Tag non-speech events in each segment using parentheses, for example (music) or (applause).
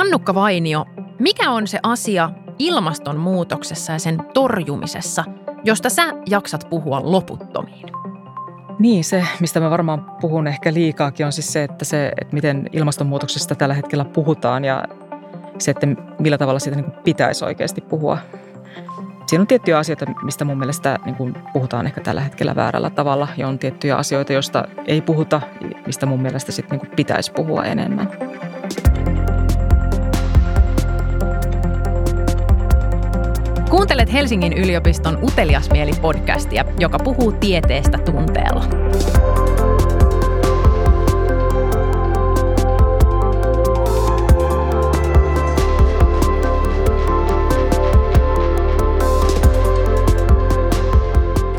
Annukka Vainio, mikä on se asia ilmastonmuutoksessa ja sen torjumisessa, josta sä jaksat puhua loputtomiin? Niin, se, mistä mä varmaan puhun ehkä liikaakin, on siis se, että, se, että miten ilmastonmuutoksesta tällä hetkellä puhutaan ja se, että millä tavalla siitä niin pitäisi oikeasti puhua. Siinä on tiettyjä asioita, mistä mun mielestä niin kuin puhutaan ehkä tällä hetkellä väärällä tavalla ja on tiettyjä asioita, joista ei puhuta, mistä mun mielestä sitten niin pitäisi puhua enemmän. Kuuntelet Helsingin yliopiston Uteliasmieli podcastia, joka puhuu tieteestä tunteella.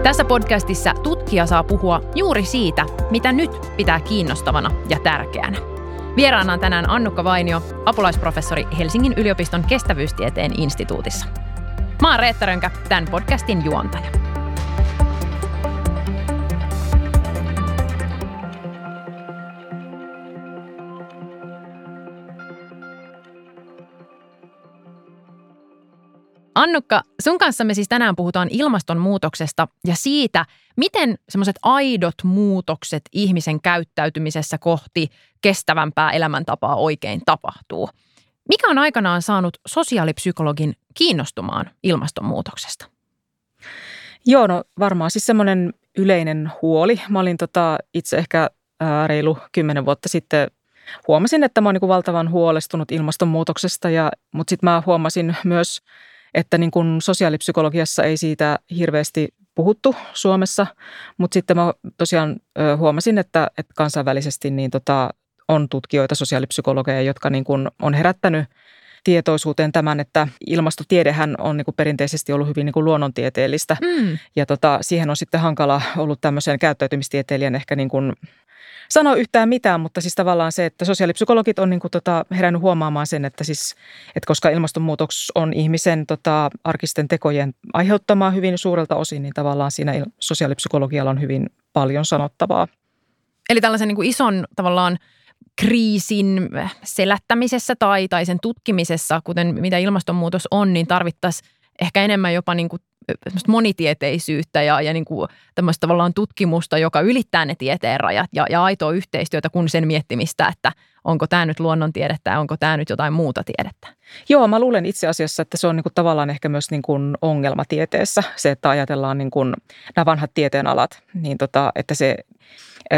Tässä podcastissa tutkija saa puhua juuri siitä, mitä nyt pitää kiinnostavana ja tärkeänä. Vieraana on tänään Annukka Vainio, apulaisprofessori Helsingin yliopiston kestävyystieteen instituutissa. Mä oon Reetta Rönkä, tämän podcastin juontaja. Annukka, sun kanssa me siis tänään puhutaan ilmastonmuutoksesta ja siitä, miten semmoiset aidot muutokset ihmisen käyttäytymisessä kohti kestävämpää elämäntapaa oikein tapahtuu. Mikä on aikanaan saanut sosiaalipsykologin kiinnostumaan ilmastonmuutoksesta? Joo, no varmaan siis semmoinen yleinen huoli. Mä olin tota itse ehkä ää, reilu kymmenen vuotta sitten huomasin, että mä oon niin valtavan huolestunut ilmastonmuutoksesta, ja, mutta sitten mä huomasin myös – että niin kuin sosiaalipsykologiassa ei siitä hirveästi puhuttu Suomessa, mutta sitten mä tosiaan huomasin, että, että kansainvälisesti niin tota, on tutkijoita, sosiaalipsykologeja, jotka niin kuin on herättänyt tietoisuuteen tämän, että ilmastotiedehän on niin kuin perinteisesti ollut hyvin niin kuin luonnontieteellistä. Mm. Ja tota, siihen on sitten hankala ollut tämmöisen käyttäytymistieteilijän ehkä niin kuin sano yhtään mitään, mutta siis tavallaan se, että sosiaalipsykologit on niin kuin tota herännyt huomaamaan sen, että, siis, että koska ilmastonmuutos on ihmisen tota arkisten tekojen aiheuttamaa hyvin suurelta osin, niin tavallaan siinä sosiaalipsykologialla on hyvin paljon sanottavaa. Eli tällaisen niin kuin ison tavallaan kriisin selättämisessä tai, tai sen tutkimisessa, kuten mitä ilmastonmuutos on, niin tarvittaisiin ehkä enemmän jopa niin kuin monitieteisyyttä ja, ja niin kuin tämmöistä tavallaan tutkimusta, joka ylittää ne tieteen rajat ja, ja aitoa yhteistyötä kuin sen miettimistä, että onko tämä nyt luonnontiedettä ja onko tämä nyt jotain muuta tiedettä. Joo, mä luulen itse asiassa, että se on niin kuin tavallaan ehkä myös niin kuin ongelma tieteessä, se, että ajatellaan niin kuin nämä vanhat tieteenalat, niin tota, että se,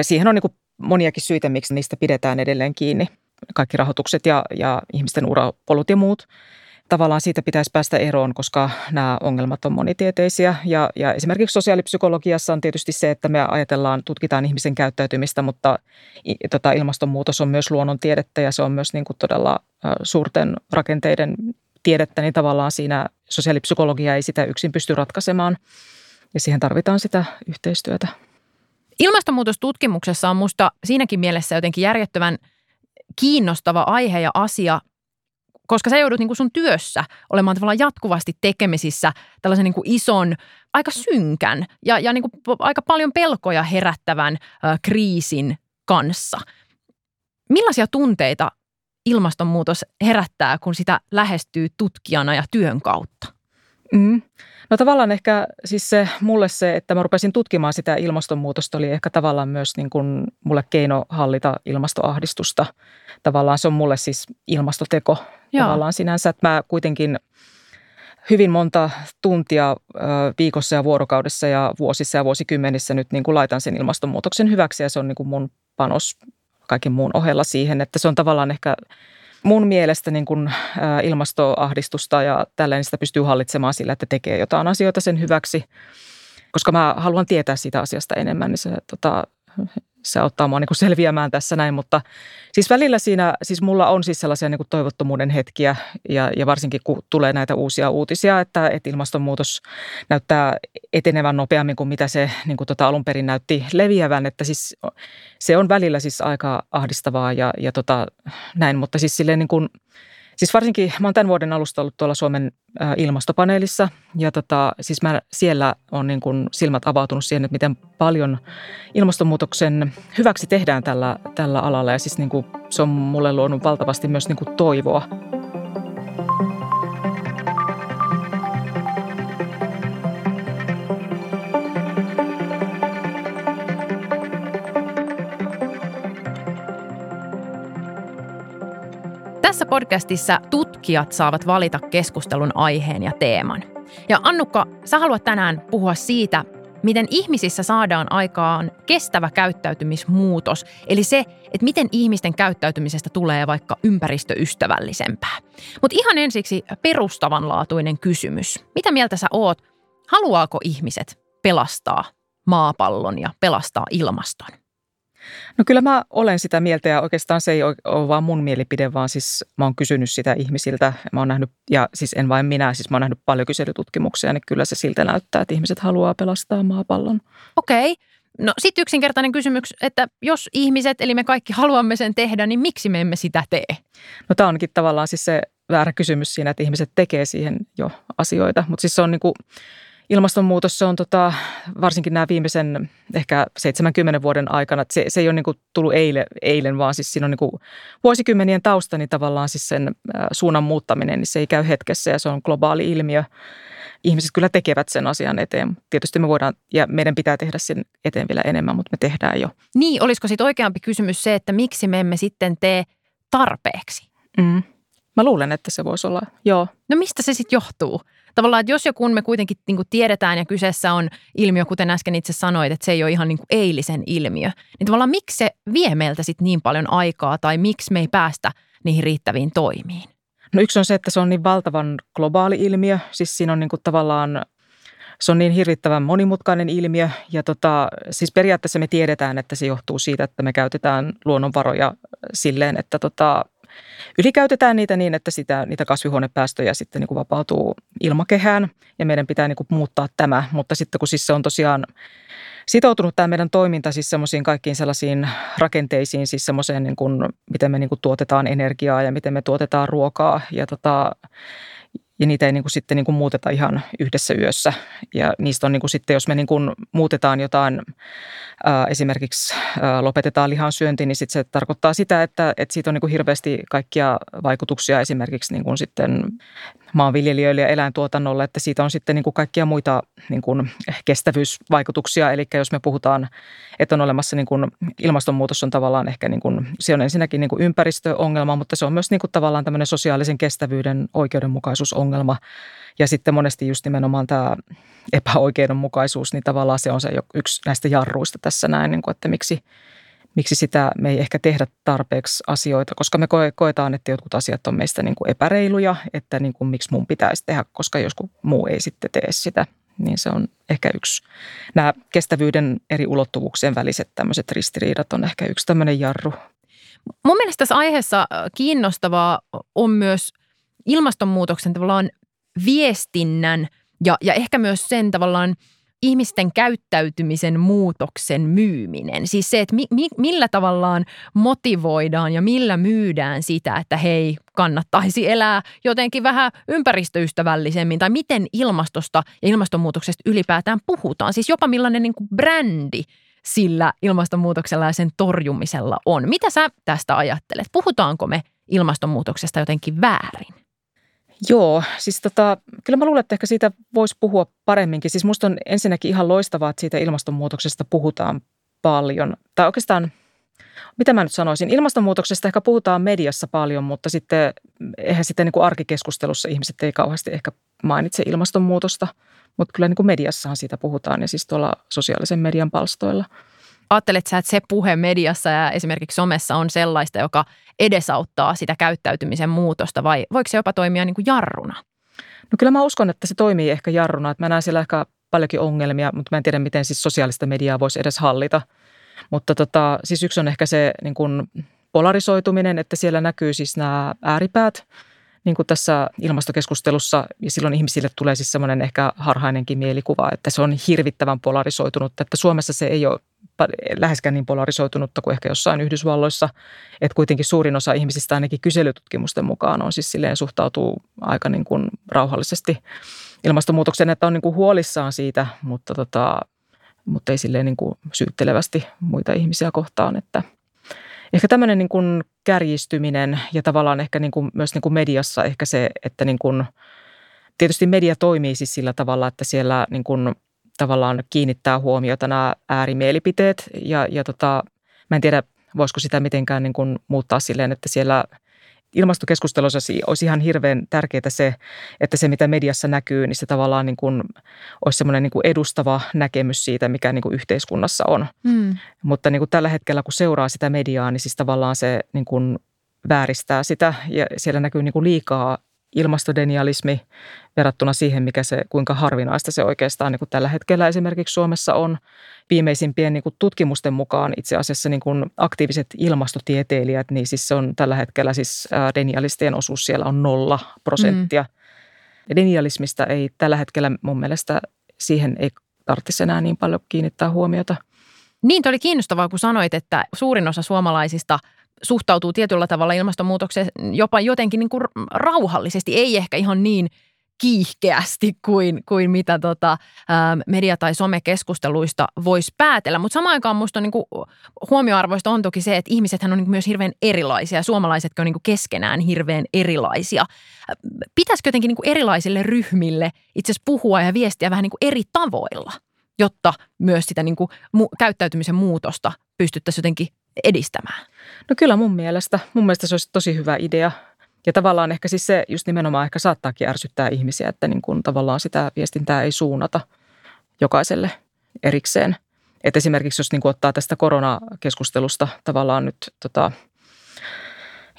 siihen on niin kuin moniakin syitä, miksi niistä pidetään edelleen kiinni. Kaikki rahoitukset ja, ja ihmisten urapolut ja muut tavallaan siitä pitäisi päästä eroon, koska nämä ongelmat on monitieteisiä. Ja, ja esimerkiksi sosiaalipsykologiassa on tietysti se, että me ajatellaan, tutkitaan ihmisen käyttäytymistä, mutta tota, ilmastonmuutos on myös luonnontiedettä ja se on myös niin kuin todella suurten rakenteiden tiedettä, niin tavallaan siinä sosiaalipsykologia ei sitä yksin pysty ratkaisemaan ja siihen tarvitaan sitä yhteistyötä. Ilmastonmuutostutkimuksessa on minusta siinäkin mielessä jotenkin järjettömän kiinnostava aihe ja asia – koska sä joudut niin sun työssä olemaan tavallaan jatkuvasti tekemisissä tällaisen niin ison, aika synkän ja, ja niin aika paljon pelkoja herättävän ö, kriisin kanssa. Millaisia tunteita ilmastonmuutos herättää, kun sitä lähestyy tutkijana ja työn kautta? Mm. No tavallaan ehkä siis se, mulle se, että mä rupesin tutkimaan sitä ilmastonmuutosta, oli ehkä tavallaan myös niin kuin mulle keino hallita ilmastoahdistusta. Tavallaan se on mulle siis ilmastoteko Joo. tavallaan sinänsä, että mä kuitenkin hyvin monta tuntia viikossa ja vuorokaudessa ja vuosissa ja vuosikymmenissä nyt niin kuin laitan sen ilmastonmuutoksen hyväksi ja se on niin kuin mun panos kaiken muun ohella siihen, että se on tavallaan ehkä mun mielestä niin kuin ilmastoahdistusta ja tällainen sitä pystyy hallitsemaan sillä, että tekee jotain asioita sen hyväksi. Koska mä haluan tietää siitä asiasta enemmän, niin se tota, se auttaa mua niin kuin selviämään tässä näin, mutta siis välillä siinä, siis mulla on siis sellaisia niin kuin toivottomuuden hetkiä ja, ja varsinkin kun tulee näitä uusia uutisia, että, että ilmastonmuutos näyttää etenevän nopeammin kuin mitä se niin kuin tota alun perin näytti leviävän, että siis se on välillä siis aika ahdistavaa ja, ja tota, näin, mutta siis silleen niin kuin – Siis varsinkin, mä oon tämän vuoden alusta ollut tuolla Suomen ilmastopaneelissa ja tota, siis mä siellä on niin kuin silmät avautunut siihen, että miten paljon ilmastonmuutoksen hyväksi tehdään tällä, tällä alalla. Ja siis niin kuin se on mulle luonut valtavasti myös niin kuin toivoa podcastissa tutkijat saavat valita keskustelun aiheen ja teeman. Ja Annukka, sä haluat tänään puhua siitä, miten ihmisissä saadaan aikaan kestävä käyttäytymismuutos, eli se, että miten ihmisten käyttäytymisestä tulee vaikka ympäristöystävällisempää. Mutta ihan ensiksi perustavanlaatuinen kysymys. Mitä mieltä sä oot? Haluaako ihmiset pelastaa maapallon ja pelastaa ilmaston? No kyllä mä olen sitä mieltä ja oikeastaan se ei ole vaan mun mielipide, vaan siis mä oon kysynyt sitä ihmisiltä. Mä oon nähnyt, ja siis en vain minä, siis mä oon nähnyt paljon kyselytutkimuksia, niin kyllä se siltä näyttää, että ihmiset haluaa pelastaa maapallon. Okei. Okay. No sitten yksinkertainen kysymys, että jos ihmiset, eli me kaikki haluamme sen tehdä, niin miksi me emme sitä tee? No tämä onkin tavallaan siis se väärä kysymys siinä, että ihmiset tekee siihen jo asioita, mutta siis se on niin kuin, ilmastonmuutos se on tota, varsinkin nämä viimeisen ehkä 70 vuoden aikana, että se, se ei ole niin kuin tullut eilen, eilen, vaan siis siinä on niin kuin vuosikymmenien tausta, niin tavallaan siis sen suunnan muuttaminen, niin se ei käy hetkessä ja se on globaali ilmiö. Ihmiset kyllä tekevät sen asian eteen. Tietysti me voidaan ja meidän pitää tehdä sen eteen vielä enemmän, mutta me tehdään jo. Niin, olisiko sitten oikeampi kysymys se, että miksi me emme sitten tee tarpeeksi? Mm. Mä luulen, että se voisi olla, joo. No mistä se sitten johtuu? Tavallaan, että jos joku me kuitenkin niin kuin tiedetään ja kyseessä on ilmiö, kuten äsken itse sanoit, että se ei ole ihan niin kuin eilisen ilmiö, niin tavallaan miksi se vie meiltä sitten niin paljon aikaa tai miksi me ei päästä niihin riittäviin toimiin? No yksi on se, että se on niin valtavan globaali ilmiö, siis siinä on niin kuin tavallaan se on niin hirvittävän monimutkainen ilmiö ja tota, siis periaatteessa me tiedetään, että se johtuu siitä, että me käytetään luonnonvaroja silleen, että tota, ylikäytetään niitä niin, että sitä, niitä kasvihuonepäästöjä sitten niin kuin vapautuu ilmakehään ja meidän pitää niin kuin muuttaa tämä. Mutta sitten kun siis se on tosiaan sitoutunut tämä meidän toiminta siis semmoisiin kaikkiin sellaisiin rakenteisiin, siis semmoiseen niin kuin, miten me niin kuin tuotetaan energiaa ja miten me tuotetaan ruokaa ja tota, ja niitä ei niin kuin sitten niin kuin muuteta ihan yhdessä yössä. Ja niistä on niin kuin sitten, jos me niin kuin muutetaan jotain, ää, esimerkiksi ää, lopetetaan lihan syönti, niin sitten se tarkoittaa sitä, että, että siitä on niin kuin hirveästi kaikkia vaikutuksia esimerkiksi niin kuin sitten maanviljelijöille ja eläintuotannolle, että siitä on sitten niin kuin kaikkia muita niin kuin kestävyysvaikutuksia. Eli jos me puhutaan, että on olemassa niin kuin ilmastonmuutos on tavallaan ehkä, niin kuin, se on ensinnäkin niin kuin ympäristöongelma, mutta se on myös niin kuin tavallaan tämmöinen sosiaalisen kestävyyden oikeudenmukaisuusongelma. Ja sitten monesti just nimenomaan tämä epäoikeudenmukaisuus, niin tavallaan se on se yksi näistä jarruista tässä näin, niin kuin, että miksi – miksi sitä me ei ehkä tehdä tarpeeksi asioita, koska me koetaan, että jotkut asiat on meistä niin kuin epäreiluja, että niin kuin miksi mun pitäisi tehdä, koska joskus muu ei sitten tee sitä. Niin se on ehkä yksi. Nämä kestävyyden eri ulottuvuuksien väliset tämmöiset ristiriidat on ehkä yksi tämmöinen jarru. Mun mielestä tässä aiheessa kiinnostavaa on myös ilmastonmuutoksen tavallaan viestinnän ja, ja ehkä myös sen tavallaan – ihmisten käyttäytymisen muutoksen myyminen. Siis se, että mi, mi, millä tavallaan motivoidaan ja millä myydään sitä, että hei, kannattaisi elää jotenkin vähän ympäristöystävällisemmin. Tai miten ilmastosta ja ilmastonmuutoksesta ylipäätään puhutaan. Siis jopa millainen niin kuin brändi sillä ilmastonmuutoksella ja sen torjumisella on. Mitä sä tästä ajattelet? Puhutaanko me ilmastonmuutoksesta jotenkin väärin? Joo, siis tota, kyllä mä luulen, että ehkä siitä voisi puhua paremminkin. Siis musta on ensinnäkin ihan loistavaa, että siitä ilmastonmuutoksesta puhutaan paljon. Tai oikeastaan, mitä mä nyt sanoisin, ilmastonmuutoksesta ehkä puhutaan mediassa paljon, mutta sitten eihän sitten niin kuin arkikeskustelussa ihmiset ei kauheasti ehkä mainitse ilmastonmuutosta. Mutta kyllä niin kuin mediassahan siitä puhutaan ja siis tuolla sosiaalisen median palstoilla – Ajattelet sä, että se puhe mediassa ja esimerkiksi somessa on sellaista, joka edesauttaa sitä käyttäytymisen muutosta vai voiko se jopa toimia niin kuin jarruna? No kyllä mä uskon, että se toimii ehkä jarruna. Että mä näen siellä ehkä paljonkin ongelmia, mutta mä en tiedä, miten siis sosiaalista mediaa voisi edes hallita. Mutta tota, siis yksi on ehkä se niin kuin polarisoituminen, että siellä näkyy siis nämä ääripäät – niin kuin tässä ilmastokeskustelussa, ja silloin ihmisille tulee siis semmoinen ehkä harhainenkin mielikuva, että se on hirvittävän polarisoitunutta, että Suomessa se ei ole läheskään niin polarisoitunutta kuin ehkä jossain Yhdysvalloissa, että kuitenkin suurin osa ihmisistä ainakin kyselytutkimusten mukaan on siis silleen suhtautuu aika niin kuin rauhallisesti ilmastonmuutokseen, että on niin kuin huolissaan siitä, mutta, tota, mutta ei silleen niin kuin syyttelevästi muita ihmisiä kohtaan, että – ehkä tämmöinen niin kuin kärjistyminen ja tavallaan ehkä niin kuin myös niin kuin mediassa ehkä se, että niin kuin, tietysti media toimii siis sillä tavalla, että siellä niin kuin tavallaan kiinnittää huomiota nämä äärimielipiteet ja, ja tota, mä en tiedä, voisiko sitä mitenkään niin kuin muuttaa silleen, että siellä ilmastokeskustelussa olisi ihan hirveän tärkeää se, että se mitä mediassa näkyy, niin se tavallaan niin kuin olisi semmoinen niin kuin edustava näkemys siitä, mikä niin kuin yhteiskunnassa on. Mm. Mutta niin kuin tällä hetkellä, kun seuraa sitä mediaa, niin siis tavallaan se niin kuin vääristää sitä ja siellä näkyy niin kuin liikaa ilmastodenialismi verrattuna siihen, mikä se, kuinka harvinaista se oikeastaan niin kuin tällä hetkellä esimerkiksi Suomessa on. Viimeisimpien niin kuin tutkimusten mukaan itse asiassa niin kuin aktiiviset ilmastotieteilijät, niin siis se on tällä hetkellä siis denialistien osuus siellä on nolla prosenttia. Mm. Denialismista ei tällä hetkellä mun mielestä siihen ei tarvitsisi enää niin paljon kiinnittää huomiota. Niin, oli kiinnostavaa, kun sanoit, että suurin osa suomalaisista – suhtautuu tietyllä tavalla ilmastonmuutokseen jopa jotenkin niin kuin rauhallisesti, ei ehkä ihan niin kiihkeästi kuin, kuin mitä tota, media- tai somekeskusteluista voisi päätellä. Mutta samaan aikaan minusta niin kuin, huomioarvoista on toki se, että ihmisethän on niin myös hirveän erilaisia. Suomalaisetkin on niin keskenään hirveän erilaisia. Pitäisikö jotenkin niin erilaisille ryhmille itse asiassa puhua ja viestiä vähän niin eri tavoilla, jotta myös sitä niin mu- käyttäytymisen muutosta pystyttäisiin jotenkin edistämään? No kyllä mun mielestä. Mun mielestä se olisi tosi hyvä idea. Ja tavallaan ehkä siis se just nimenomaan ehkä saattaakin ärsyttää ihmisiä, että niin kuin tavallaan sitä viestintää ei suunnata jokaiselle erikseen. Et esimerkiksi jos niin kuin ottaa tästä koronakeskustelusta tavallaan nyt tota,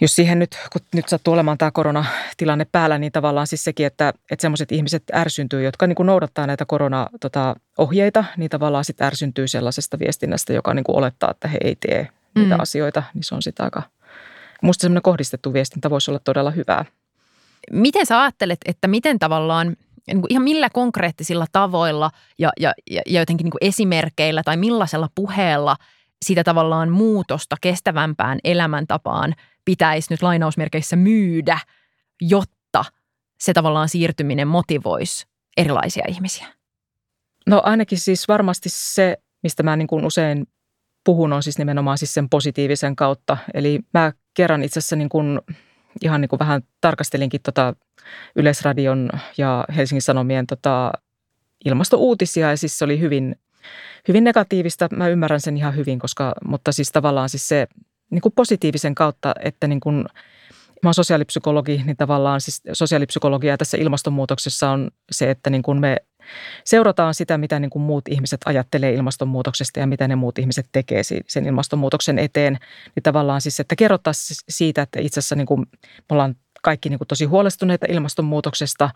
jos siihen nyt, kun nyt sattuu olemaan tämä koronatilanne päällä, niin tavallaan siis sekin, että, että sellaiset ihmiset ärsyntyy, jotka niin kuin noudattaa näitä koronaohjeita, tota, niin tavallaan sitten ärsyntyy sellaisesta viestinnästä, joka niin kuin olettaa, että he ei tee niitä mm. asioita, niin se on sitä aika, musta semmoinen kohdistettu viestintä voisi olla todella hyvää. Miten sä ajattelet, että miten tavallaan niin kuin ihan millä konkreettisilla tavoilla ja, ja, ja jotenkin niin kuin esimerkkeillä tai millaisella puheella sitä tavallaan muutosta kestävämpään elämäntapaan pitäisi nyt lainausmerkeissä myydä, jotta se tavallaan siirtyminen motivoisi erilaisia ihmisiä? No ainakin siis varmasti se, mistä mä niin kuin usein puhun, on siis nimenomaan siis sen positiivisen kautta. Eli mä kerran itse asiassa niin kuin, ihan niin kuin vähän tarkastelinkin tota Yleisradion ja Helsingin Sanomien tota ilmastouutisia ja siis se oli hyvin, hyvin negatiivista. Mä ymmärrän sen ihan hyvin, koska, mutta siis tavallaan siis se niin kuin positiivisen kautta, että niin kuin, mä oon sosiaalipsykologi, niin tavallaan siis sosiaalipsykologia tässä ilmastonmuutoksessa on se, että niin kuin me seurataan sitä, mitä niin kuin muut ihmiset ajattelee ilmastonmuutoksesta ja mitä ne muut ihmiset tekee sen ilmastonmuutoksen eteen. Niin tavallaan siis, että kerrottaisiin siitä, että itse asiassa niin kuin me ollaan kaikki niin kuin tosi huolestuneita ilmastonmuutoksesta.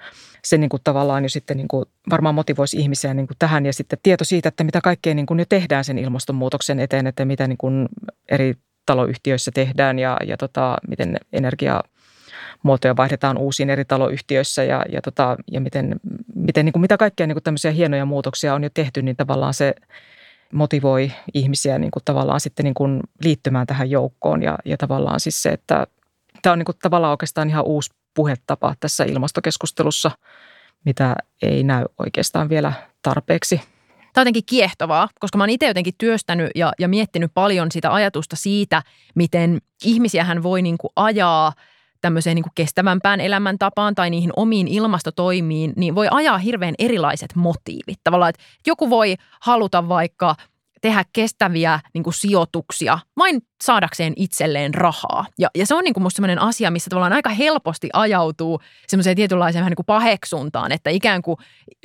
Se niin kuin tavallaan jo sitten niin kuin varmaan motivoisi ihmisiä niin kuin tähän ja sitten tieto siitä, että mitä kaikkea niin kuin jo tehdään sen ilmastonmuutoksen eteen, että mitä niin kuin eri taloyhtiöissä tehdään ja, ja tota, miten energia muotoja vaihdetaan uusiin eri taloyhtiöissä ja, ja, tota, ja miten, miten niin kuin mitä kaikkea niin kuin tämmöisiä hienoja muutoksia on jo tehty, niin tavallaan se motivoi ihmisiä niin kuin tavallaan sitten niin kuin liittymään tähän joukkoon ja, ja tavallaan siis se, että tämä on niin kuin tavallaan oikeastaan ihan uusi puhetapa tässä ilmastokeskustelussa, mitä ei näy oikeastaan vielä tarpeeksi. Tämä on jotenkin kiehtovaa, koska mä oon itse jotenkin työstänyt ja, ja miettinyt paljon sitä ajatusta siitä, miten ihmisiähän voi niin kuin ajaa tämmöiseen niin kuin kestävämpään elämäntapaan tai niihin omiin ilmastotoimiin, niin voi ajaa hirveän erilaiset motiivit. Tavallaan, että joku voi haluta vaikka – tehdä kestäviä niin kuin sijoituksia vain saadakseen itselleen rahaa. Ja, ja se on niin kuin musta sellainen asia, missä tavallaan aika helposti ajautuu semmoiseen tietynlaiseen vähän niin kuin paheksuntaan, että ikään kuin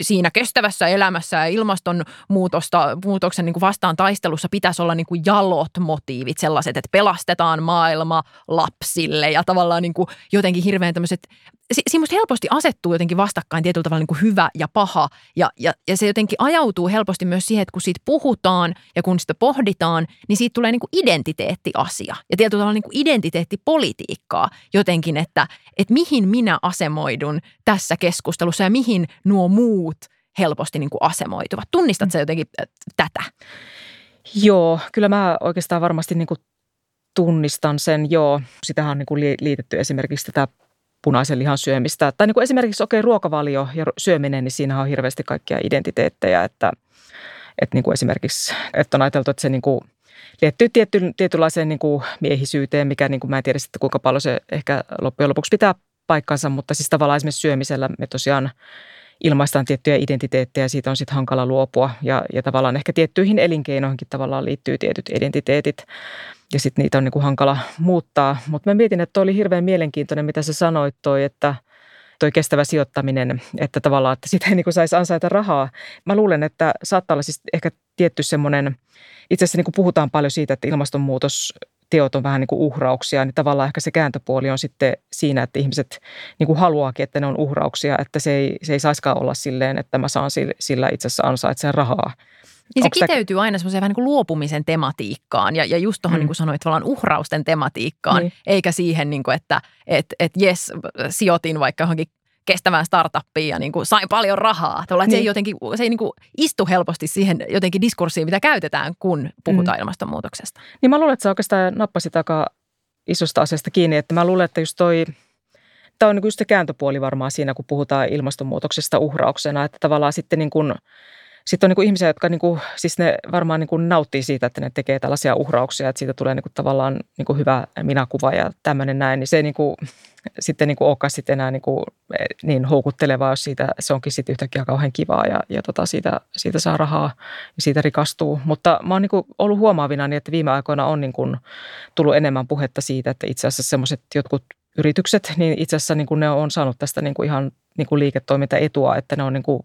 siinä kestävässä elämässä ja ilmastonmuutosta muutoksen niin kuin vastaan taistelussa pitäisi olla niin kuin jalot motiivit, sellaiset, että pelastetaan maailma lapsille ja tavallaan niin kuin jotenkin hirveän tämmöiset siinä helposti asettuu jotenkin vastakkain tietyllä tavalla niin kuin hyvä ja paha. Ja, ja, ja se jotenkin ajautuu helposti myös siihen, että kun siitä puhutaan ja kun sitä pohditaan, niin siitä tulee niin kuin identiteettiasia. Ja tietyllä tavalla niin kuin identiteettipolitiikkaa jotenkin, että, että mihin minä asemoidun tässä keskustelussa ja mihin nuo muut helposti niin kuin asemoituvat. Tunnistatko jotenkin äh, tätä? Joo, kyllä mä oikeastaan varmasti niin kuin tunnistan sen, joo. Sitähän on niin kuin liitetty esimerkiksi tätä punaisen lihan syömistä. Tai niin kuin esimerkiksi okei, okay, ruokavalio ja syöminen, niin siinä on hirveästi kaikkia identiteettejä, että, että niin kuin esimerkiksi, että on ajateltu, että se niin kuin liittyy tietty, tietynlaiseen niin kuin miehisyyteen, mikä niin kuin mä en tiedä sitten kuinka paljon se ehkä loppujen lopuksi pitää paikkansa, mutta siis tavallaan esimerkiksi syömisellä me tosiaan ilmaistaan tiettyjä identiteettejä, siitä on sitten hankala luopua. Ja, ja tavallaan ehkä tiettyihin elinkeinoihinkin tavallaan liittyy tietyt identiteetit ja sitten niitä on niin kuin hankala muuttaa. Mutta mä mietin, että toi oli hirveän mielenkiintoinen, mitä sä sanoit toi, että toi kestävä sijoittaminen, että tavallaan, että sitä ei niin kuin saisi ansaita rahaa. Mä luulen, että saattaa olla siis ehkä tietty semmoinen, itse asiassa niin kuin puhutaan paljon siitä, että ilmastonmuutos teot on vähän niin kuin uhrauksia, niin tavallaan ehkä se kääntöpuoli on sitten siinä, että ihmiset niin kuin haluaakin, että ne on uhrauksia, että se ei, se ei saiskaan olla silleen, että mä saan sillä itse asiassa ansaitsen rahaa. Niin se Onks kiteytyy aina semmoiseen vähän niin kuin luopumisen tematiikkaan ja, ja just tuohon, mm. niin kuin sanoit, tavallaan uhrausten tematiikkaan, niin. eikä siihen, niin kuin, että et, et jes, sijoitin vaikka johonkin kestävään startuppiin ja niin kuin sain paljon rahaa. Tavallaan, niin. Se ei, jotenkin, se ei niin kuin istu helposti siihen jotenkin diskurssiin, mitä käytetään, kun puhutaan mm. ilmastonmuutoksesta. Niin mä luulen, että sä oikeastaan nappasit aika isosta asiasta kiinni, että mä luulen, että just toi Tämä on niin just se kääntöpuoli varmaan siinä, kun puhutaan ilmastonmuutoksesta uhrauksena, että tavallaan sitten niin kuin sitten on niin kuin ihmisiä, jotka niin kuin, siis ne varmaan niin kuin nauttii siitä, että ne tekee tällaisia uhrauksia, että siitä tulee niin kuin tavallaan niin kuin hyvä minäkuva ja tämmöinen näin, niin se ei niin kuin, (laughs) sitten niin kuin olekaan sitten enää niin, kuin, niin houkuttelevaa, jos siitä, se onkin sitten yhtäkkiä kauhean kivaa ja, ja tota siitä, siitä saa rahaa ja siitä rikastuu. Mutta mä oon niin kuin ollut huomaavina, niin että viime aikoina on niin kuin tullut enemmän puhetta siitä, että itse asiassa semmoiset jotkut yritykset, niin itse asiassa niin kuin ne on saanut tästä niin kuin ihan niin kuin liiketoimintaetua, että ne on niin kuin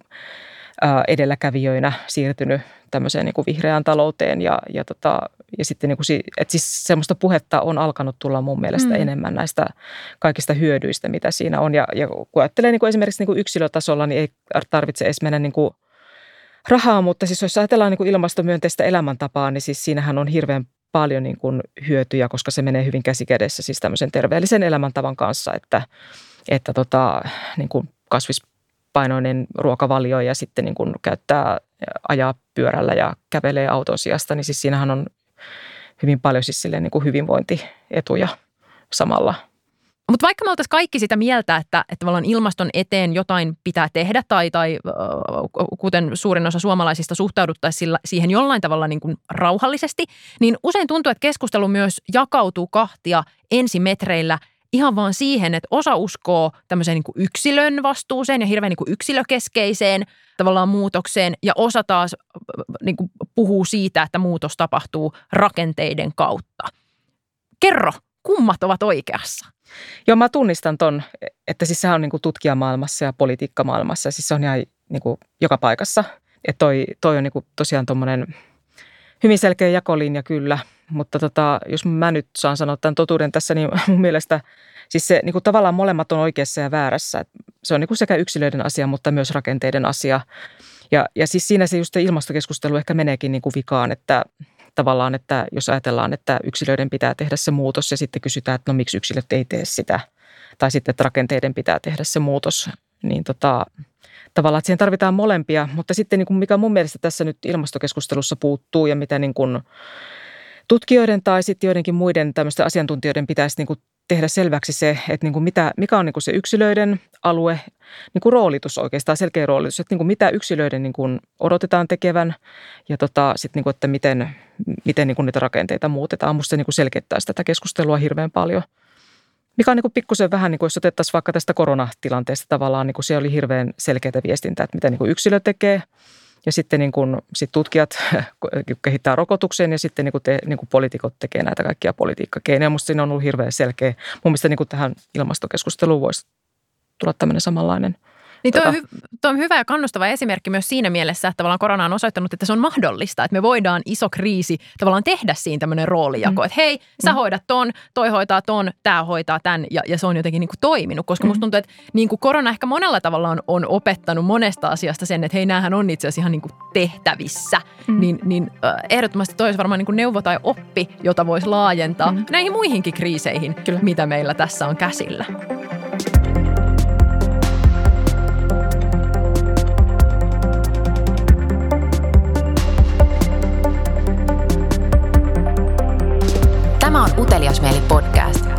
edelläkävijöinä siirtynyt tämmöiseen niin kuin vihreään talouteen ja, ja, tota, ja sitten niin kuin, että siis semmoista puhetta on alkanut tulla mun mielestä mm. enemmän näistä kaikista hyödyistä, mitä siinä on. Ja, ja kun ajattelee niin kuin esimerkiksi niin kuin yksilötasolla, niin ei tarvitse edes mennä niin kuin rahaa, mutta siis jos ajatellaan niin kuin ilmastomyönteistä elämäntapaa, niin siis siinähän on hirveän paljon niin kuin hyötyjä, koska se menee hyvin käsikädessä siis tämmöisen terveellisen elämäntavan kanssa, että, että tota, niin kuin kasvis painoinen ruokavalio ja sitten niin kuin käyttää, ajaa pyörällä ja kävelee auton sijasta, niin siis siinähän on hyvin paljon siis niin kuin hyvinvointietuja samalla. Mutta vaikka me oltaisiin kaikki sitä mieltä, että, että tavallaan ilmaston eteen jotain pitää tehdä tai, tai kuten suurin osa suomalaisista suhtauduttaisiin siihen jollain tavalla niin kuin rauhallisesti, niin usein tuntuu, että keskustelu myös jakautuu kahtia ensimetreillä – ihan vaan siihen, että osa uskoo tämmöiseen niin kuin yksilön vastuuseen ja hirveän niin kuin yksilökeskeiseen tavallaan muutokseen ja osa taas niin kuin puhuu siitä, että muutos tapahtuu rakenteiden kautta. Kerro, kummat ovat oikeassa? Joo, mä tunnistan ton, että siis sehän on niin kuin tutkijamaailmassa ja politiikkamaailmassa, siis se on ihan niin kuin joka paikassa. Että toi, toi on niin kuin tosiaan tuommoinen hyvin selkeä jakolinja kyllä – mutta tota, jos mä nyt saan sanoa tämän totuuden tässä, niin (laughs) mun mielestä siis se niin kuin tavallaan molemmat on oikeassa ja väärässä. Se on niin kuin sekä yksilöiden asia, mutta myös rakenteiden asia. Ja, ja siis siinä se just ilmastokeskustelu ehkä meneekin niin kuin vikaan, että tavallaan, että jos ajatellaan, että yksilöiden pitää tehdä se muutos ja sitten kysytään, että no miksi yksilöt ei tee sitä, tai sitten, että rakenteiden pitää tehdä se muutos, niin tota, tavallaan, että siihen tarvitaan molempia. Mutta sitten niin kuin mikä mun mielestä tässä nyt ilmastokeskustelussa puuttuu ja mitä niin kuin tutkijoiden tai sitten joidenkin muiden tämmöisten asiantuntijoiden pitäisi niin kuin tehdä selväksi se, että niin kuin mitä, mikä on niin kuin se yksilöiden alue, niin kuin roolitus oikeastaan, selkeä roolitus, että niin kuin mitä yksilöiden niin kuin odotetaan tekevän ja tota, sit niin kuin, että miten, miten niin kuin niitä rakenteita muutetaan. Minusta se niin kuin tätä keskustelua hirveän paljon. Mikä on niin pikkusen vähän, niin kuin jos otettaisiin vaikka tästä koronatilanteesta tavallaan, niin kuin se oli hirveän selkeää viestintää, että mitä niin kuin yksilö tekee – ja sitten niin kuin, sit tutkijat (laughs) kehittää rokotuksen ja sitten niin kuin te, niin kuin poliitikot tekee näitä kaikkia politiikkakeinoja. Minusta siinä on ollut hirveän selkeä. Mun mielestä niin kuin tähän ilmastokeskusteluun voisi tulla tämmöinen samanlainen – niin tuo, tota. on hy- tuo on hyvä ja kannustava esimerkki myös siinä mielessä, että tavallaan korona on osoittanut, että se on mahdollista, että me voidaan iso kriisi tavallaan tehdä siinä tämmöinen roolijako, mm. että hei, sä mm. hoidat ton, toi hoitaa ton, tämä hoitaa tämän ja, ja se on jotenkin niin kuin toiminut, koska mm. musta tuntuu, että niin kuin korona ehkä monella tavalla on, on opettanut monesta asiasta sen, että hei, näähän on itse asiassa ihan niin kuin tehtävissä, mm. niin, niin äh, ehdottomasti toi olisi varmaan niin kuin neuvo tai oppi, jota voisi laajentaa mm. näihin muihinkin kriiseihin, Kyllä. mitä meillä tässä on käsillä.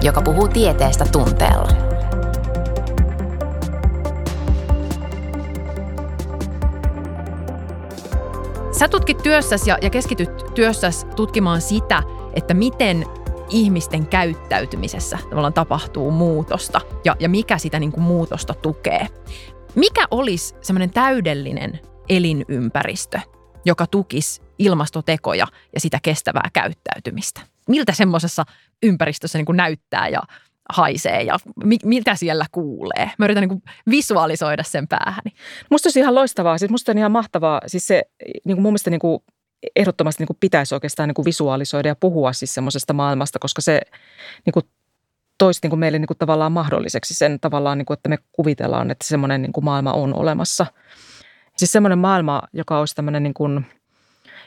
Joka puhuu tieteestä tunteella. Sä tutkit työssäsi ja, ja keskityt työssäsi tutkimaan sitä, että miten ihmisten käyttäytymisessä tavallaan tapahtuu muutosta ja, ja mikä sitä niin kuin muutosta tukee. Mikä olisi semmoinen täydellinen elinympäristö, joka tukisi ilmastotekoja ja sitä kestävää käyttäytymistä? Miltä semmoisessa ympäristössä niin kuin näyttää ja haisee ja mi- mitä siellä kuulee. Mä yritän niin visualisoida sen päähäni. Musta olisi ihan loistavaa, siis musta on ihan mahtavaa, siis se niin kuin mun mielestä niin kuin ehdottomasti niin kuin pitäisi oikeastaan niin kuin visualisoida ja puhua siis semmoisesta maailmasta, koska se niin kuin toisi niin kuin meille niin kuin tavallaan mahdolliseksi sen tavallaan, niin kuin, että me kuvitellaan, että semmoinen niin kuin maailma on olemassa. Siis semmoinen maailma, joka olisi tämmöinen niin kuin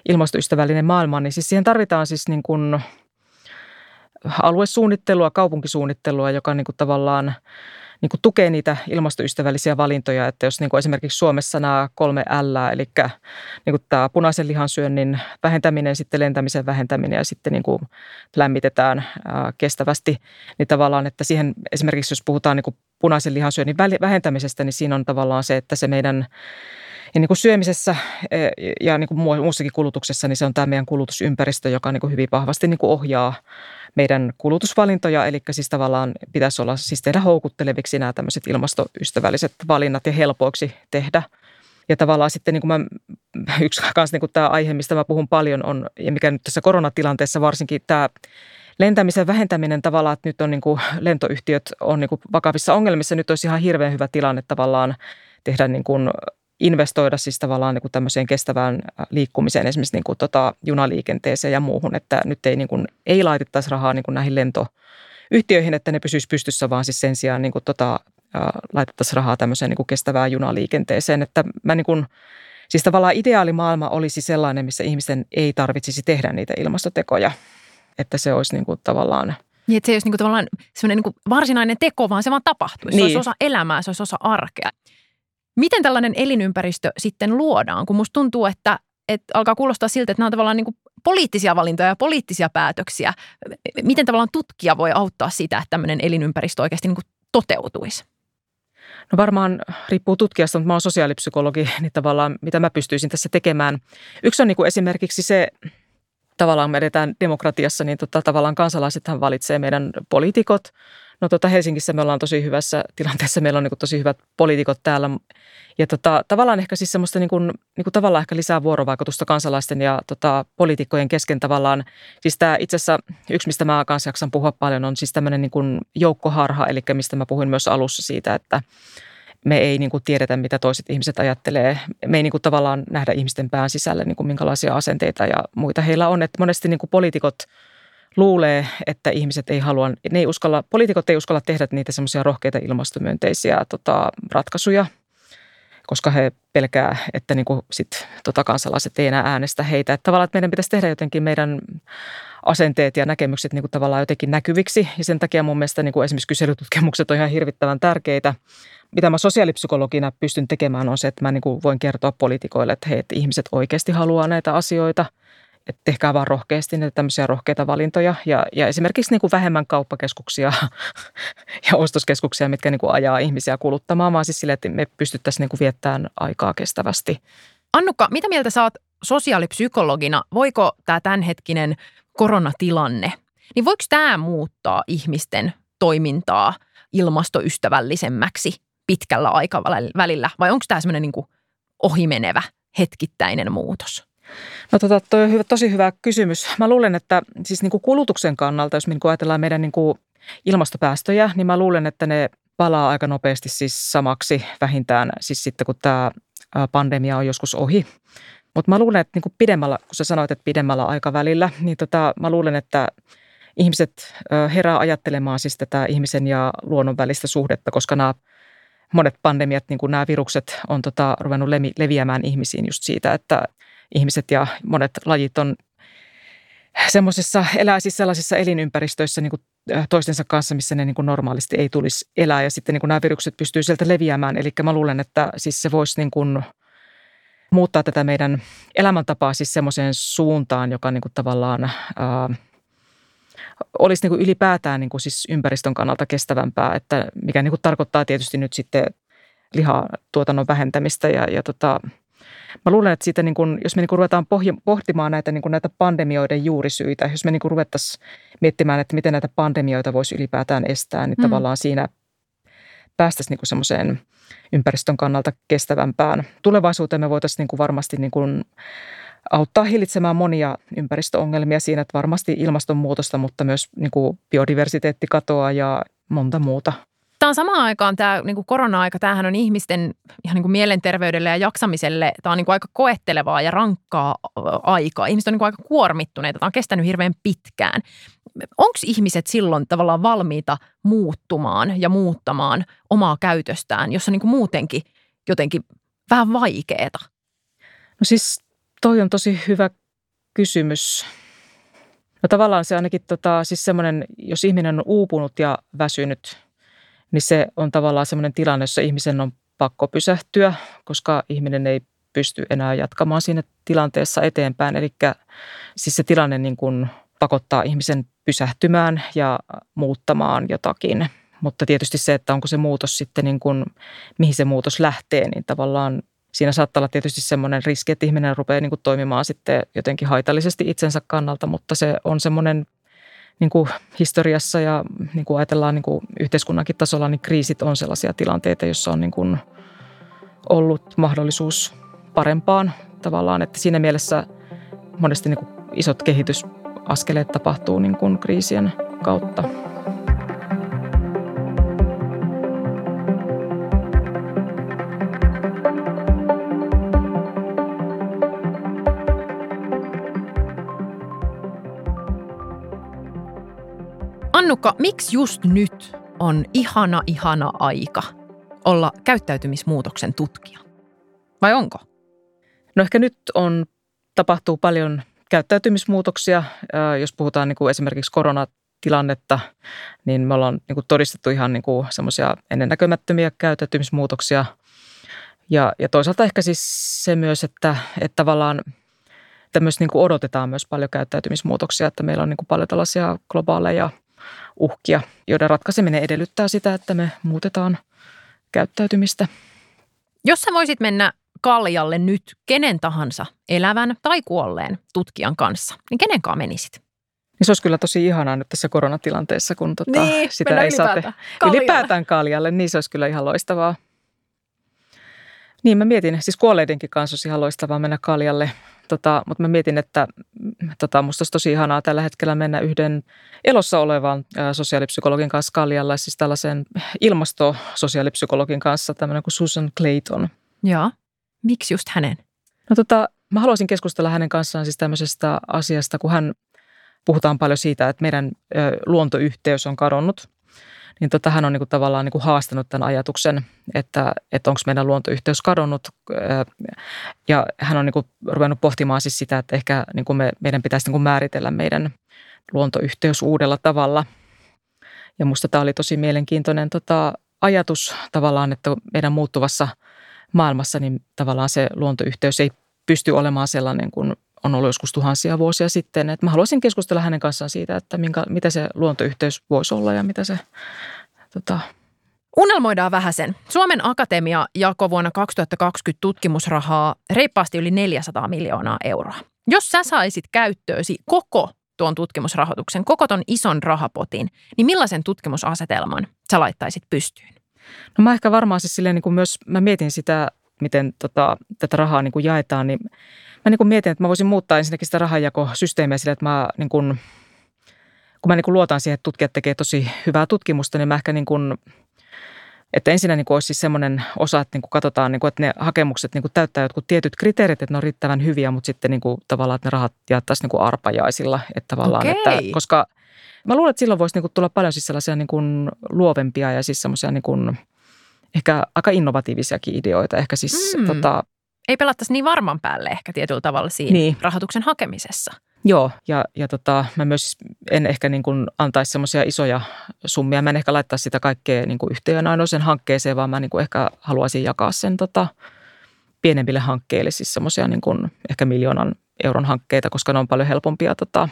ilmastoystävällinen maailma, niin siis siihen tarvitaan siis niin kuin aluesuunnittelua, kaupunkisuunnittelua, joka niin kuin tavallaan niin kuin tukee niitä ilmastoystävällisiä valintoja, että jos niin kuin esimerkiksi Suomessa nämä kolme L, eli niin kuin tämä punaisen lihan syönnin vähentäminen, sitten lentämisen vähentäminen ja sitten niin kuin lämmitetään kestävästi, niin tavallaan, että siihen esimerkiksi jos puhutaan niin kuin punaisen lihan syönnin vähentämisestä, niin siinä on tavallaan se, että se meidän ja niin kuin syömisessä e, ja niin kuin muussakin kulutuksessa, niin se on tämä meidän kulutusympäristö, joka niin kuin hyvin vahvasti niin kuin ohjaa meidän kulutusvalintoja, eli siis tavallaan pitäisi olla siis tehdä houkutteleviksi nämä tämmöiset ilmastoystävälliset valinnat ja helpoiksi tehdä. Ja tavallaan sitten niin kuin mä, yksi kanssa niin kuin tämä aihe, mistä mä puhun paljon on, ja mikä nyt tässä koronatilanteessa varsinkin tämä lentämisen vähentäminen tavallaan, että nyt on niin kuin lentoyhtiöt on niin kuin vakavissa ongelmissa. Nyt olisi ihan hirveän hyvä tilanne tavallaan tehdä niin kuin investoida siis tavallaan niin kuin tämmöiseen kestävään liikkumiseen, esimerkiksi niin kuin tota junaliikenteeseen ja muuhun, että nyt ei, niin kuin, ei laitettaisi rahaa niin kuin näihin lentoyhtiöihin, että ne pysyisi pystyssä, vaan siis sen sijaan niin kuin tota, laitettaisiin rahaa tämmöiseen niin kuin kestävään junaliikenteeseen, että mä niin kuin, Siis tavallaan ideaalimaailma olisi sellainen, missä ihmisten ei tarvitsisi tehdä niitä ilmastotekoja, että se olisi niin kuin tavallaan niin, että se ei olisi niin kuin tavallaan niin kuin varsinainen teko, vaan se vaan tapahtuisi. Niin. Se olisi osa elämää, se olisi osa arkea. Miten tällainen elinympäristö sitten luodaan? Kun musta tuntuu, että, että alkaa kuulostaa siltä, että nämä on tavallaan niin kuin poliittisia valintoja ja poliittisia päätöksiä. Miten tavallaan tutkija voi auttaa sitä, että tämmöinen elinympäristö oikeasti niin kuin toteutuisi? No varmaan riippuu tutkijasta, mutta mä oon sosiaalipsykologi, (laughs) niin tavallaan mitä mä pystyisin tässä tekemään. Yksi on niin kuin esimerkiksi se, tavallaan me edetään demokratiassa, niin tota, tavallaan kansalaisethan valitsee meidän poliitikot. No tota, Helsingissä me ollaan tosi hyvässä tilanteessa, meillä on niin kuin, tosi hyvät poliitikot täällä. Ja tota, tavallaan ehkä siis semmoista niin kuin, niin kuin tavallaan ehkä lisää vuorovaikutusta kansalaisten ja tota, poliitikkojen kesken tavallaan. Siis tämä itse asiassa yksi, mistä mä kanssa jaksan puhua paljon, on siis tämmöinen niin kuin joukkoharha, eli mistä mä puhuin myös alussa siitä, että me ei niin kuin tiedetä, mitä toiset ihmiset ajattelee. Me ei niin kuin tavallaan nähdä ihmisten pään sisälle, niin kuin minkälaisia asenteita ja muita heillä on. Että monesti niin kuin poliitikot luulee, että ihmiset ei halua, ne ei uskalla, poliitikot ei uskalla tehdä niitä semmoisia rohkeita ilmastomyönteisiä tota, ratkaisuja, koska he pelkää, että niin kuin sit, tota, kansalaiset ei enää äänestä heitä. Että tavallaan että meidän pitäisi tehdä jotenkin meidän asenteet ja näkemykset niin kuin tavallaan jotenkin näkyviksi. Ja sen takia mun mielestä niin kuin esimerkiksi kyselytutkimukset on ihan hirvittävän tärkeitä mitä mä sosiaalipsykologina pystyn tekemään on se, että mä niin kuin voin kertoa poliitikoille, että hei, että ihmiset oikeasti haluaa näitä asioita, että tehkää vaan rohkeasti näitä tämmöisiä rohkeita valintoja ja, ja esimerkiksi niin kuin vähemmän kauppakeskuksia (laughs) ja ostoskeskuksia, mitkä niin kuin ajaa ihmisiä kuluttamaan, vaan siis sille, että me pystyttäisiin niin kuin viettämään aikaa kestävästi. Annukka, mitä mieltä oot sosiaalipsykologina? Voiko tämä tämänhetkinen koronatilanne, niin voiko tämä muuttaa ihmisten toimintaa ilmastoystävällisemmäksi pitkällä aikavälillä vai onko tämä semmoinen niin ohimenevä hetkittäinen muutos? No tota, toi on hyvä, tosi hyvä kysymys. Mä luulen, että siis niin kuin kulutuksen kannalta, jos me niin ajatellaan meidän niin kuin ilmastopäästöjä, niin mä luulen, että ne palaa aika nopeasti siis samaksi vähintään siis sitten, kun tämä pandemia on joskus ohi. Mutta mä luulen, että niin kuin pidemmällä, kun sä sanoit, että pidemmällä aikavälillä, niin tota, mä luulen, että ihmiset herää ajattelemaan siis tätä ihmisen ja luonnon välistä suhdetta, koska nämä monet pandemiat, niin kuin nämä virukset, on tota, ruvennut leviämään ihmisiin just siitä, että ihmiset ja monet lajit on semmoisissa, elää siis sellaisissa elinympäristöissä niin kuin toistensa kanssa, missä ne niin kuin normaalisti ei tulisi elää ja sitten niin kuin nämä virukset pystyy sieltä leviämään. Eli mä luulen, että siis se voisi niin kuin muuttaa tätä meidän elämäntapaa siis semmoiseen suuntaan, joka niin kuin tavallaan ää, olisi niin kuin ylipäätään niin kuin siis ympäristön kannalta kestävämpää, että mikä niin kuin tarkoittaa tietysti nyt sitten lihatuotannon vähentämistä ja, ja tota, Mä luulen, että siitä, niin kun, jos me niin kun ruvetaan pohtimaan näitä, niin kun näitä pandemioiden juurisyitä, jos me niin ruvettaisiin miettimään, että miten näitä pandemioita voisi ylipäätään estää, niin mm. tavallaan siinä päästäisiin niin semmoiseen ympäristön kannalta kestävämpään. Tulevaisuuteen me voitaisiin niin varmasti niin kuin auttaa hillitsemään monia ympäristöongelmia siinä, että varmasti ilmastonmuutosta, mutta myös niin kuin biodiversiteettikatoa ja monta muuta. Tämä on samaan aikaan tämä niin kuin korona-aika, tämähän on ihmisten ihan niin kuin mielenterveydelle ja jaksamiselle, tämä on niin kuin aika koettelevaa ja rankkaa aikaa. Ihmiset on niin kuin aika kuormittuneita, tämä on kestänyt hirveän pitkään. Onko ihmiset silloin tavallaan valmiita muuttumaan ja muuttamaan omaa käytöstään, jossa niin kuin muutenkin jotenkin vähän vaikeeta? No siis toi on tosi hyvä kysymys. No tavallaan se ainakin tota, siis semmoinen, jos ihminen on uupunut ja väsynyt, niin se on tavallaan semmoinen tilanne, jossa ihmisen on pakko pysähtyä, koska ihminen ei pysty enää jatkamaan siinä tilanteessa eteenpäin. Eli siis se tilanne niin kuin pakottaa ihmisen pysähtymään ja muuttamaan jotakin. Mutta tietysti se, että onko se muutos sitten niin kuin, mihin se muutos lähtee, niin tavallaan siinä saattaa olla tietysti semmoinen riski, että ihminen rupeaa niin kuin toimimaan sitten jotenkin haitallisesti itsensä kannalta, mutta se on semmoinen niin kuin historiassa ja niin kuin ajatellaan niin kuin yhteiskunnankin tasolla, niin kriisit on sellaisia tilanteita, joissa on niin kuin ollut mahdollisuus parempaan tavallaan, että siinä mielessä monesti niin kuin isot kehitysaskeleet tapahtuu niin kuin kriisien kautta. Annukka, miksi just nyt on ihana, ihana aika olla käyttäytymismuutoksen tutkija? Vai onko? No ehkä nyt on, tapahtuu paljon käyttäytymismuutoksia. Jos puhutaan niin kuin esimerkiksi koronatilannetta, niin me ollaan niin kuin todistettu ihan niin kuin semmoisia ennennäkemättömiä käyttäytymismuutoksia. Ja, ja toisaalta ehkä siis se myös, että, että tavallaan että myös niin kuin odotetaan myös paljon käyttäytymismuutoksia, että meillä on niin kuin paljon tällaisia globaaleja – uhkia, joiden ratkaiseminen edellyttää sitä, että me muutetaan käyttäytymistä. Jos sä voisit mennä kaljalle nyt kenen tahansa elävän tai kuolleen tutkijan kanssa, niin kenen kanssa menisit? Niin se olisi kyllä tosi ihanaa nyt tässä koronatilanteessa, kun tota, niin, (laughs) sitä ei saa te- ylipäätään kaljalle. Niin se olisi kyllä ihan loistavaa. Niin mä mietin, siis kuolleidenkin kanssa olisi ihan loistavaa mennä kaljalle Tota, mutta mä mietin, että tota, musta olisi tosi ihanaa tällä hetkellä mennä yhden elossa olevan sosiaalipsykologin kanssa kaljalla, siis tällaisen ilmastososiaalipsykologin kanssa, tämmöinen kuin Susan Clayton. Joo. Miksi just hänen? No tota, mä haluaisin keskustella hänen kanssaan siis tämmöisestä asiasta, kun hän puhutaan paljon siitä, että meidän luontoyhteys on kadonnut niin tota, hän on niin kuin tavallaan niin kuin haastanut tämän ajatuksen, että, että onko meidän luontoyhteys kadonnut. Ja hän on niin kuin ruvennut pohtimaan siis sitä, että ehkä niin kuin me, meidän pitäisi niin kuin määritellä meidän luontoyhteys uudella tavalla. Ja musta tämä oli tosi mielenkiintoinen tota, ajatus tavallaan, että meidän muuttuvassa maailmassa niin tavallaan se luontoyhteys ei pysty olemaan sellainen kuin on ollut joskus tuhansia vuosia sitten. Että mä haluaisin keskustella hänen kanssaan siitä, että minkä, mitä se luontoyhteys voisi olla ja mitä se... Tota... Unelmoidaan vähän sen. Suomen Akatemia jakoi vuonna 2020 tutkimusrahaa reippaasti yli 400 miljoonaa euroa. Jos sä saisit käyttöösi koko tuon tutkimusrahoituksen, koko ton ison rahapotin, niin millaisen tutkimusasetelman sä laittaisit pystyyn? No mä ehkä varmaan siis silleen niin kuin myös, mä mietin sitä, miten tota, tätä rahaa niin kuin jaetaan, niin mä niin kuin mietin, että mä voisin muuttaa ensinnäkin sitä rahanjakosysteemiä sillä, että mä niin kuin, kun mä niin kuin luotan siihen, että tutkijat tekee tosi hyvää tutkimusta, niin mä ehkä niin kuin, että ensinnä niin kuin olisi siis semmoinen osa, että niin kuin katsotaan, niin kuin, että ne hakemukset niin kuin täyttää jotkut tietyt kriteerit, että ne on riittävän hyviä, mutta sitten niin kuin, tavallaan, että ne rahat jaettaisiin niin kuin arpajaisilla. Että tavallaan, Okei. että, koska mä luulen, että silloin voisi niin kuin tulla paljon siis sellaisia niin kuin luovempia ja siis semmoisia niin kuin, ehkä aika innovatiivisiakin ideoita. Ehkä siis Mm. tota, Ei pelattaisi niin varman päälle ehkä tietyllä tavalla siinä Niin. rahoituksen hakemisessa. Joo, ja, ja tota, mä myös en ehkä niin kuin antaisi semmoisia isoja summia. Mä en ehkä laittaa sitä kaikkea niin kuin yhteen ainoaseen hankkeeseen, vaan mä niin kuin ehkä haluaisin jakaa sen tota, pienemmille hankkeille, siis semmoisia niin kuin ehkä miljoonan euron hankkeita, koska ne on paljon helpompia tota,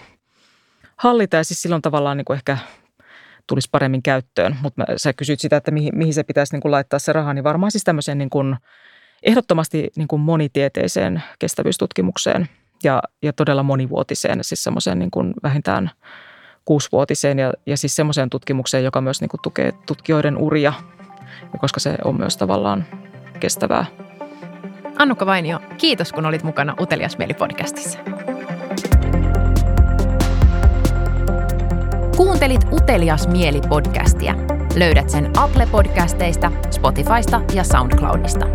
hallita ja siis silloin tavallaan niin kuin ehkä tulisi paremmin käyttöön. Mutta sä kysyit sitä, että mihin, mihin se pitäisi niin kuin laittaa se raha, niin varmaan siis tämmöiseen niin kuin, ehdottomasti niin kuin monitieteiseen kestävyystutkimukseen ja, ja todella monivuotiseen, siis semmoiseen niin kuin vähintään kuusivuotiseen ja, ja siis semmoiseen tutkimukseen, joka myös niin kuin tukee tutkijoiden uria ja koska se on myös tavallaan kestävää. Annukka Vainio, kiitos kun olit mukana Utelias Mieli-podcastissa. Kuuntelit Utelias Mieli-podcastia. Löydät sen Apple-podcasteista, Spotifysta ja SoundCloudista.